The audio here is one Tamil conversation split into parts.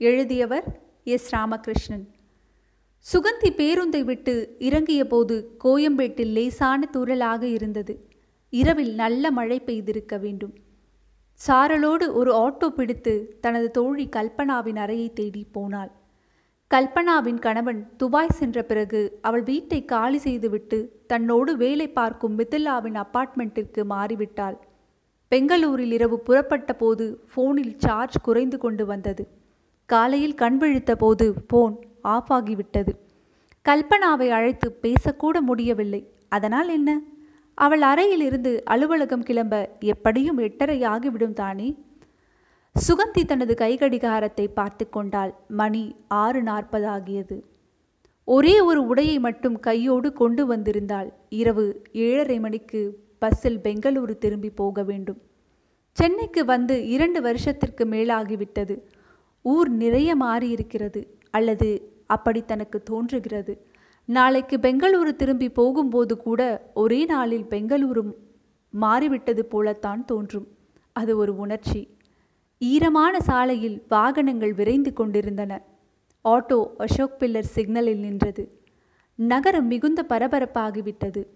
எழுதியவர் எஸ் ராமகிருஷ்ணன். சுகந்தி பேருந்தை விட்டு இறங்கிய போது கோயம்பேட்டில் லேசான தூரலாக இருந்தது. இரவில் நல்ல மழை பெய்திருக்க வேண்டும். சாரலோடு ஒரு ஆட்டோ பிடித்து தனது தோழி கல்பனாவின் அறையை தேடி போனாள். கல்பனாவின் கணவன் துபாய் சென்ற பிறகு அவள் வீட்டை காலி செய்துவிட்டு தன்னோடு வேலை பார்க்கும் மிதில்லாவின் அப்பார்ட்மெண்ட்டிற்கு மாறிவிட்டாள். பெங்களூரில் இரவு புறப்பட்ட போது ஃபோனில் சார்ஜ் குறைந்து கொண்டு வந்தது. காலையில் கண்விழித்த போது ஃபோன் ஆஃப் ஆகிவிட்டது. கல்பனாவை அழைத்து பேசக்கூட முடியவில்லை. அதனால் என்ன? அவள் அறையில் இருந்து அலுவலகம் கிளம்ப எப்படியும் எட்டரை ஆகிவிடும் தானே? சுகந்தி தனது கைகடிகாரத்தை பார்த்து கொண்டால் மணி ஆறு நாற்பது ஆகியது. ஒரே ஒரு உடையை மட்டும் கையோடு கொண்டு வந்திருந்தாள். இரவு ஏழரை மணிக்கு பஸ்ஸில் பெங்களூரு திரும்பி போக வேண்டும். சென்னைக்கு வந்து இரண்டு வருஷத்திற்கு மேலாகிவிட்டது. ஊர் நிறைய மாறியிருக்கிறது அல்லது அப்படி தனக்கு தோன்றுகிறது. நாளைக்கு பெங்களூரு திரும்பி போகும்போது கூட ஒரே நாளில் பெங்களூரு மாறிவிட்டது போலத்தான் தோன்றும். அது ஒரு உணர்ச்சி. ஈரமான சாலையில் வாகனங்கள் விரைந்து கொண்டிருந்தன. ஆட்டோ அசோக் பில்லர் சிக்னலில் நின்றது. நகரம் மிகுந்த பரபரப்பாகிவிட்டது.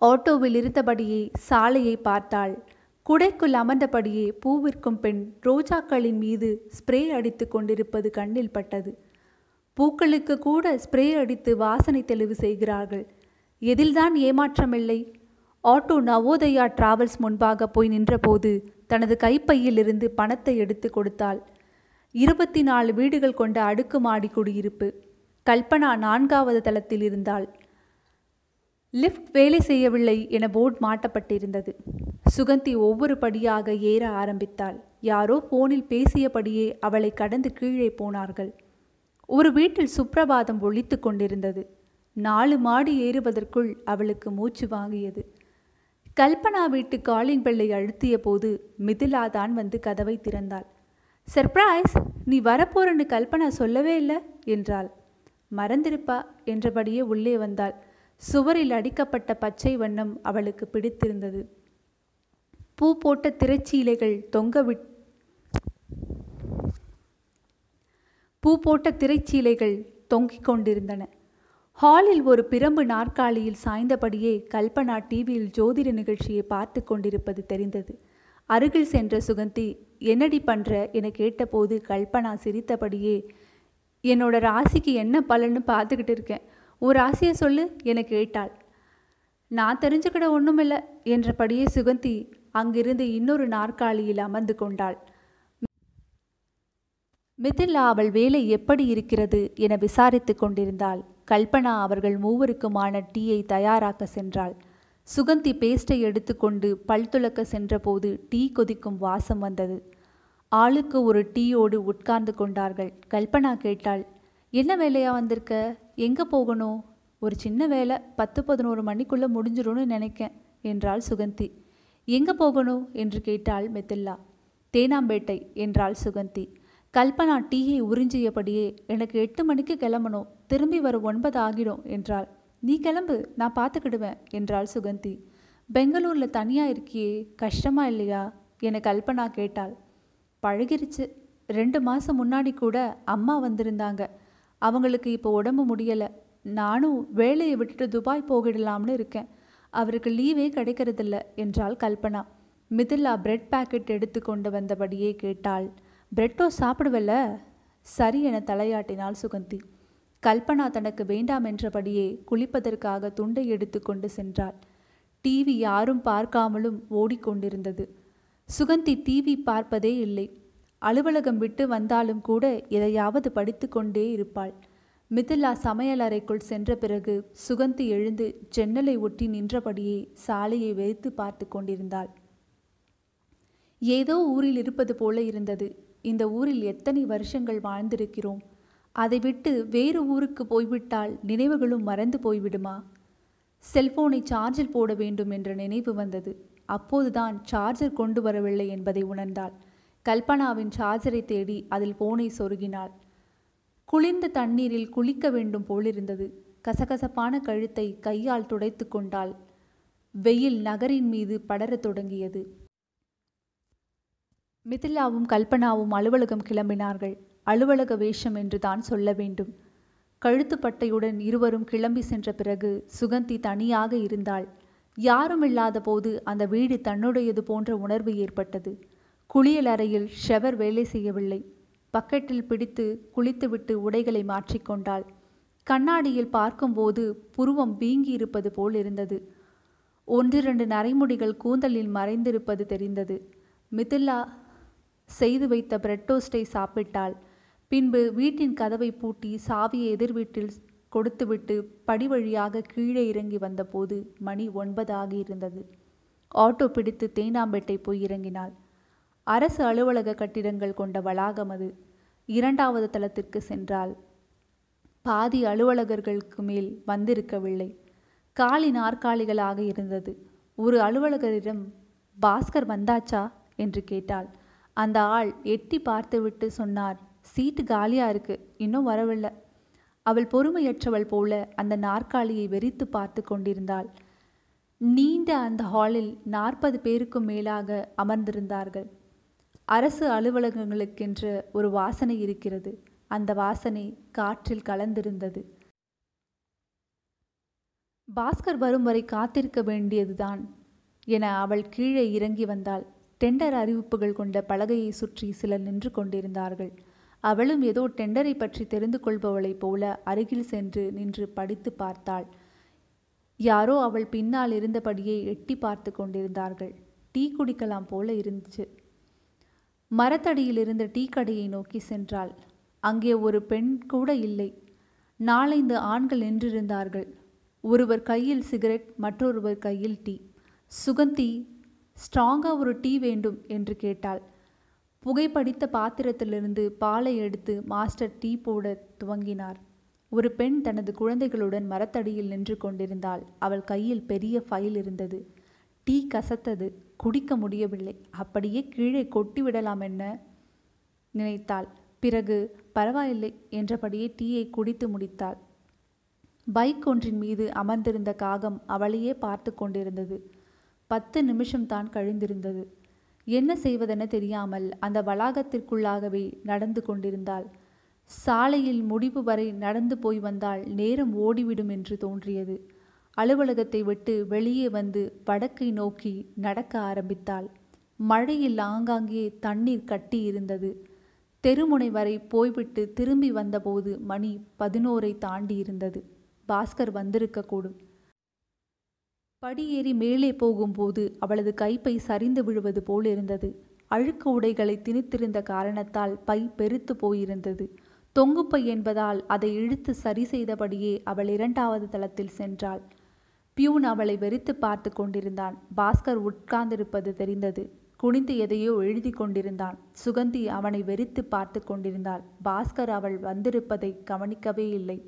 ஆட்டோவில் இருந்தபடியே சாலையை பார்த்தாள். குடைக்குள் அமர்ந்தபடியே பூவிற்கும் பெண் ரோஜாக்களின் மீது ஸ்ப்ரே அடித்து கொண்டிருப்பது கண்ணில் பட்டது. பூக்களுக்கு கூட ஸ்ப்ரே அடித்து வாசனை தெளிவு செய்கிறார்கள். எதில்தான் ஏமாற்றமில்லை. ஆட்டோ நவோதயா டிராவல்ஸ் முன்பாக போய் நின்றபோது தனது கைப்பையில் இருந்து பணத்தை எடுத்து கொடுத்தாள். இருபத்தி நாலு வீடுகள் கொண்ட அடுக்குமாடி குடியிருப்பு. கல்பனா நான்காவது தளத்தில் இருந்தாள். லிஃப்ட் வேலை செய்யவில்லை என போர்டு மாட்டப்பட்டிருந்தது. சுகந்தி ஒவ்வொரு படியாக ஏற ஆரம்பித்தாள். யாரோ போனில் பேசியபடியே அவளை கடந்து கீழே போனார்கள். ஒரு வீட்டில் சுப்பிரபாதம் ஒழித்து கொண்டிருந்தது. நாலு மாடி ஏறுவதற்குள் அவளுக்கு மூச்சு வாங்கியது. கல்பனா வீட்டு காலிங் பெல்லை அழுத்திய போது மிதிலா தான் வந்து கதவை திறந்தாள். சர்ப்ரைஸ்! நீ வரப்போறன்னு கல்பனா சொல்லவே இல்லை? என்றாள். மறந்திருப்பா என்றபடியே உள்ளே வந்தாள். சுவரில் அடிக்கப்பட்ட பச்சை வண்ணம் அவளுக்கு பிடித்திருந்தது. பூ போட்ட திரைச்சீலைகள் தொங்க விட் பூ போட்ட திரைச்சீலைகள் தொங்கிக் கொண்டிருந்தன. ஹாலில் ஒரு பிரம்பு நாற்காலியில் சாய்ந்தபடியே கல்பனா டிவியில் ஜோதிட நிகழ்ச்சியை பார்த்து கொண்டிருப்பது தெரிந்தது. அருகில் சென்ற சுகந்தி என்னடி பண்ற? என கேட்டபோது கல்பனா சிரித்தபடியே என்னோட ராசிக்கு என்ன பலன்னு பார்த்துக்கிட்டு இருக்கேன். ஒரு ஆசையை சொல்லு என கேட்டாள். நான் தெரிஞ்சுக்கிட ஒன்றுமில்லை என்றபடியே சுகந்தி அங்கிருந்து இன்னொரு நாற்காலியில் அமர்ந்து கொண்டாள். மிதில்லா அவள் வேலை எப்படி இருக்கிறது என விசாரித்து கொண்டிருந்தாள். கல்பனா அவர்கள் மூவருக்குமான டீயை தயாராக்க சென்றாள். சுகந்தி பேஸ்டை எடுத்துக்கொண்டு பல் துளக்க சென்றபோது டீ கொதிக்கும் வாசம் வந்தது. ஆளுக்கு ஒரு டீயோடு உட்கார்ந்து கொண்டார்கள். கல்பனா கேட்டாள் என்ன வேலையாக வந்திருக்க? எங்கே போகணும்? ஒரு சின்ன வேலை பத்து பதினோரு மணிக்குள்ளே முடிஞ்சிரும்னு நினைக்கேன் என்றாள் சுகந்தி. எங்கே போகணும்? என்று கேட்டாள் மெத்தில்லா. தேனாம்பேட்டை என்றாள் சுகந்தி. கல்பனா டீயை உறிஞ்சியபடியே எனக்கு எட்டு மணிக்கு கிளம்பணும். திரும்பி வர ஒன்பது ஆகிடும் என்றாள். நீ கிளம்பு நான் பார்த்துக்கிடுவேன் என்றாள் சுகந்தி. பெங்களூரில் தனியாக இருக்கியே கஷ்டமா இல்லையா? என கல்பனா கேட்டாள். பழகிருச்சு. ரெண்டு மாதம் முன்னாடி கூட அம்மா வந்திருந்தாங்க. அவங்களுக்கு இப்போ உடம்பு முடியலை. நானும் வேலையை விட்டுட்டு துபாய் போகிடலாம்னு இருக்கேன். அவருக்கு லீவே கிடைக்கிறதில்ல என்றாள் கல்பனா. மிதில்லா பிரெட் பாக்கெட் எடுத்து கொண்டு வந்தபடியே கேட்டாள். பிரெட்டோ சாப்பிடுவல்ல? சரி என தலையாட்டினாள் சுகந்தி. கல்பனா தனக்கு வேண்டாம் என்றபடியே குளிப்பதற்காக துண்டை எடுத்து கொண்டு சென்றாள். டிவி யாரும் பார்க்காமலும் ஓடிக்கொண்டிருந்தது. சுகந்தி டிவி பார்ப்பதே இல்லை. அலுவலகம் விட்டு வந்தாலும் கூட எதையாவது படித்து கொண்டே இருப்பாள். மிதிலா சமையலறைக்குள் சென்ற பிறகு சுகந்தி எழுந்து ஜன்னலை ஒட்டி நின்றபடியே சாலையை வெறித்து பார்த்து கொண்டிருந்தாள். ஏதோ ஊரில் இருப்பது போல இருந்தது. இந்த ஊரில் எத்தனை வருஷங்கள் வாழ்ந்திருக்கிறோம். அதை விட்டு வேறு ஊருக்கு போய்விட்டால் நினைவுகளும் மறந்து போய்விடுமா? செல்போனை சார்ஜில் போட வேண்டும் என்ற நினைவு வந்தது. அப்போதுதான் சார்ஜர் கொண்டு வரவில்லை என்பதை உணர்ந்தாள். கல்பனாவின் சார்ஜரை தேடி அதில் போனை சொருகினாள். குளிர்ந்த தண்ணீரில் குளிக்க வேண்டும் போலிருந்தது. கசகசப்பான கழுத்தை கையால் துடைத்து கொண்டாள். வெயில் நகரின் மீது படரத் தொடங்கியது. மிதிலாவும் கல்பனாவும் அலுவலகம் கிளம்பினார்கள். அலுவலக வேஷம் என்று தான் சொல்ல வேண்டும். கழுத்துப்பட்டையுடன் இருவரும் கிளம்பி சென்ற பிறகு சுகந்தி தனியாக இருந்தாள். யாரும் இல்லாத போது அந்த வீடு தன்னுடையது போன்ற உணர்வு ஏற்பட்டது. குளியல் அறையில் ஷெவர் வேலை செய்யவில்லை. பக்கெட்டில் பிடித்து குளித்துவிட்டு உடைகளை மாற்றிக்கொண்டாள் கண்ணாடியில் பார்க்கும்போது புருவம் வீங்கி இருப்பது போல் இருந்தது. ஒன்றிரண்டு நரைமுடிகள் கூந்தலில் மறைந்திருப்பது தெரிந்தது. மிதில்லா செய்து வைத்த பிரெட் டோஸ்டை சாப்பிட்டாள். பின்பு வீட்டின் கதவை பூட்டி சாவியை எதிர் வீட்டில் கொடுத்துவிட்டு படி வழியாக கீழே இறங்கி வந்தபோது மணி ஒன்பதாகி இருந்தது ஆட்டோ பிடித்து தேனாம்பேட்டை போய் இறங்கினாள். அரசு அலுவலக கட்டிடங்கள் கொண்ட வளாகம் அது. இரண்டாவது தளத்திற்கு சென்றால் பாதி அலுவலகர்களுக்கு மேல் வந்திருக்கவில்லை. காலி நாற்காலிகளாக இருந்தது. ஒரு அலுவலகரிடம் பாஸ்கர் வந்தாச்சா? என்று கேட்டாள். அந்த ஆள் எட்டி பார்த்துவிட்டு சொன்னார் சீட்டு காலியாக இருக்கு இன்னும் வரவில்லை. அவள் பொறுமையற்றவள் போல அந்த நாற்காலியை வெறித்து பார்த்து கொண்டிருந்தாள். நீண்ட அந்த ஹாலில் நாற்பது பேருக்கும் மேலாக அமர்ந்திருந்தார்கள். அரசு அலுவலகங்களுக்கென்று ஒரு வாசனை இருக்கிறது. அந்த வாசனை காற்றில் கலந்திருந்தது. பாஸ்கர் வரும் வரை காத்திருக்க வேண்டியதுதான் என அவள் கீழே இறங்கி வந்தாள். டெண்டர் அறிவிப்புகள் கொண்ட பலகையை சுற்றி சிலர் நின்று கொண்டிருந்தார்கள். அவளும் ஏதோ டெண்டரை பற்றி தெரிந்து கொள்பவளைப் போல அருகில் சென்று நின்று படித்து பார்த்தாள். யாரோ அவள் பின்னால் இருந்தபடியே எட்டி பார்த்து கொண்டிருந்தார்கள். டீ குடிக்கலாம் போல இருந்துச்சு. மரத்தடியில் இருந்த டீ கடையை நோக்கி சென்றாள். அங்கே ஒரு பெண் கூட இல்லை. நாலைந்து ஆண்கள் நின்றிருந்தார்கள். ஒருவர் கையில் சிகரெட் மற்றொருவர் கையில் டீ. சுகந்தி ஸ்ட்ராங்காக ஒரு டீ வேண்டும் என்று கேட்டாள். புகைப்படித்த பாத்திரத்திலிருந்து பாலை எடுத்து மாஸ்டர் டீ போட துவங்கினார். ஒரு பெண் தனது குழந்தைகளுடன் மரத்தடியில் நின்று கொண்டிருந்தாள். அவள் கையில் பெரிய ஃபைல் இருந்தது. டீ கசத்தது. குடிக்க முடியவில்லை. அப்படியே கீழே கொட்டிவிடலாம் என்ன? நினைத்தாள். பிறகு பரவாயில்லை என்றபடியே டீயை குடித்து முடித்தாள். பைக் ஒன்றின் மீது அமர்ந்திருந்த காகம் அவளையே பார்த்து கொண்டிருந்தது. பத்து நிமிஷம்தான் கழிந்திருந்தது. என்ன செய்வதென தெரியாமல் அந்த வளாகத்திற்குள்ளாகவே நடந்து கொண்டிருந்தாள். சாலையில் முடிவு வரை நடந்து போய் வந்தால் நேரம் ஓடிவிடும் என்று தோன்றியது. அலுவலகத்தை விட்டு வெளியே வந்து வடக்கை நோக்கி நடக்க ஆரம்பித்தாள். மழையில் ஆங்காங்கே தண்ணீர் கட்டி இருந்தது. தெருமுனை வரை போய்விட்டு திரும்பி வந்தபோது மணி பதினோரை தாண்டி இருந்தது. பாஸ்கர் வந்திருக்கக்கூடும் படியேறி மேலே போகும்போது அவளது கைப்பை சரிந்து விழுவது போல் இருந்தது. அழுக்கு உடைகளை திணித்திருந்த காரணத்தால் பை பெருத்து போயிருந்தது. தொங்குப்பை என்பதால் அதை இழுத்து சரி செய்தபடியே அவள் இரண்டாவது தளத்தில் சென்றாள். பியூன் அவளை வெறித்து பார்த்து கொண்டிருந்தான். பாஸ்கர் உட்கார்ந்திருப்பது தெரிந்தது. குனிந்து எதையோ எழுதி கொண்டிருந்தான். சுகந்தி அவனை வெறித்து பார்த்து கொண்டிருந்தாள். பாஸ்கர் அவள் வந்திருப்பதை கவனிக்கவே இல்லை.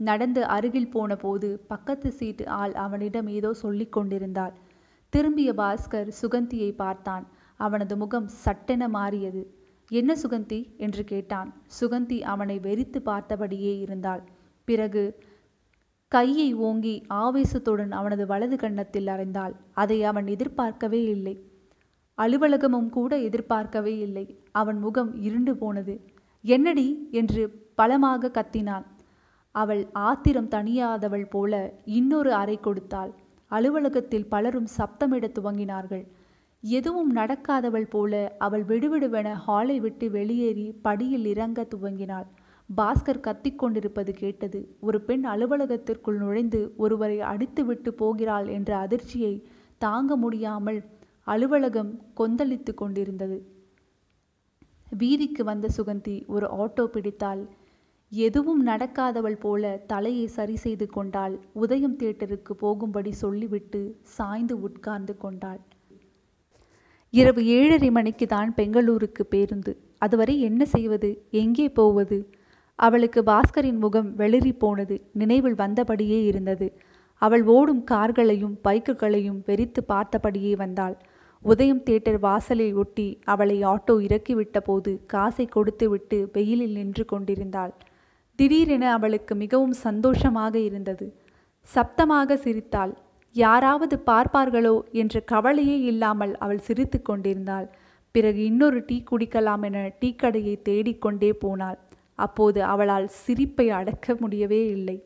நடந்து அருகில் போன போது பக்கத்து சீட்டு ஆள் அவனிடம் ஏதோ சொல்லிக் கொண்டிருந்தாள். திரும்பிய பாஸ்கர் சுகந்தியை பார்த்தான். அவனது முகம் சட்டென மாறியது. என்ன சுகந்தி? என்று கேட்டான். சுகந்தி அவனை வெறித்து பார்த்தபடியே இருந்தாள். பிறகு கையை ஓங்கி ஆவேசத்துடன் அவனது வலது கன்னத்தில் அறைந்தாள். அதை அவன் எதிர்பார்க்கவே இல்லை. அலுவலகமும் கூட எதிர்பார்க்கவே இல்லை. அவன் முகம் இருண்டு போனது. என்னடி? என்று பலமாக கத்தினான். அவள் ஆத்திரம் தணியாதவள் போல இன்னொரு அறை கொடுத்தாள். அலுவலகத்தில் பலரும் சப்தமிட துவங்கினார்கள். எதுவும் நடக்காதவள் போல அவள் விடுவிடுவென ஹாலை விட்டு வெளியேறி படியில் இறங்க துவங்கினாள். பாஸ்கர் கத்திக்கொண்டிருப்பது கேட்டது. ஒரு பெண் அலுவலகத்திற்குள் நுழைந்து ஒருவரை அடித்துவிட்டு போகிறாள் என்ற அதிர்ச்சியை தாங்க முடியாமல் அலுவலகம் கொந்தளித்து கொண்டிருந்தது. வீதிக்கு வந்த சுகந்தி ஒரு ஆட்டோ பிடித்தாள். எதுவும் நடக்காதவள் போல தலையை சரி செய்து கொண்டாள். உதயம் தியேட்டருக்கு போகும்படி சொல்லிவிட்டு சாய்ந்து உட்கார்ந்து கொண்டாள். இரவு ஏழரை மணிக்கு தான் பெங்களூருக்கு பேருந்து. அதுவரை என்ன செய்வது? எங்கே போவது? அவளுக்கு பாஸ்கரின் முகம் வெளிரி போனது. நினைவில் வந்தபடியே இருந்தது. அவள் ஓடும் கார்களையும் பைக்குகளையும் வெறித்து பார்த்தபடியே வந்தாள். உதயம் தியேட்டர் வாசலை ஒட்டி அவளை ஆட்டோ இறக்கிவிட்ட போது காசை கொடுத்துவிட்டு வெயிலில் நின்று கொண்டிருந்தாள். திடீரென அவளுக்கு மிகவும் சந்தோஷமாக இருந்தது. சப்தமாக சிரித்தாள். யாராவது பார்ப்பார்களோ என்ற கவலையே இல்லாமல் அவள் சிரித்து கொண்டிருந்தாள். பிறகு இன்னொரு டீ குடிக்கலாம் என டீ கடையை தேடிக்கொண்டே போனாள். அப்போது அவளால் சிரிப்பை அடக்க முடியவே இல்லை.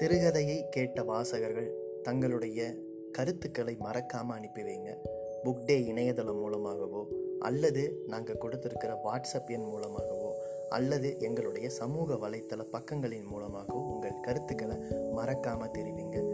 சிறுகதையை கேட்ட வாசகர்கள் தங்களுடைய கருத்துக்களை மறக்காமல் அனுப்பி வைங்க. புக் டே இணையதளம் மூலமாகவோ அல்லது நாங்கள் கொடுத்துருக்கிற வாட்ஸ்அப் எண் மூலமாகவோ அல்லது எங்களுடைய சமூக வலைத்தள பக்கங்களின் மூலமாகவோ உங்கள் கருத்துக்களை மறக்காமல் தெரிவிங்க.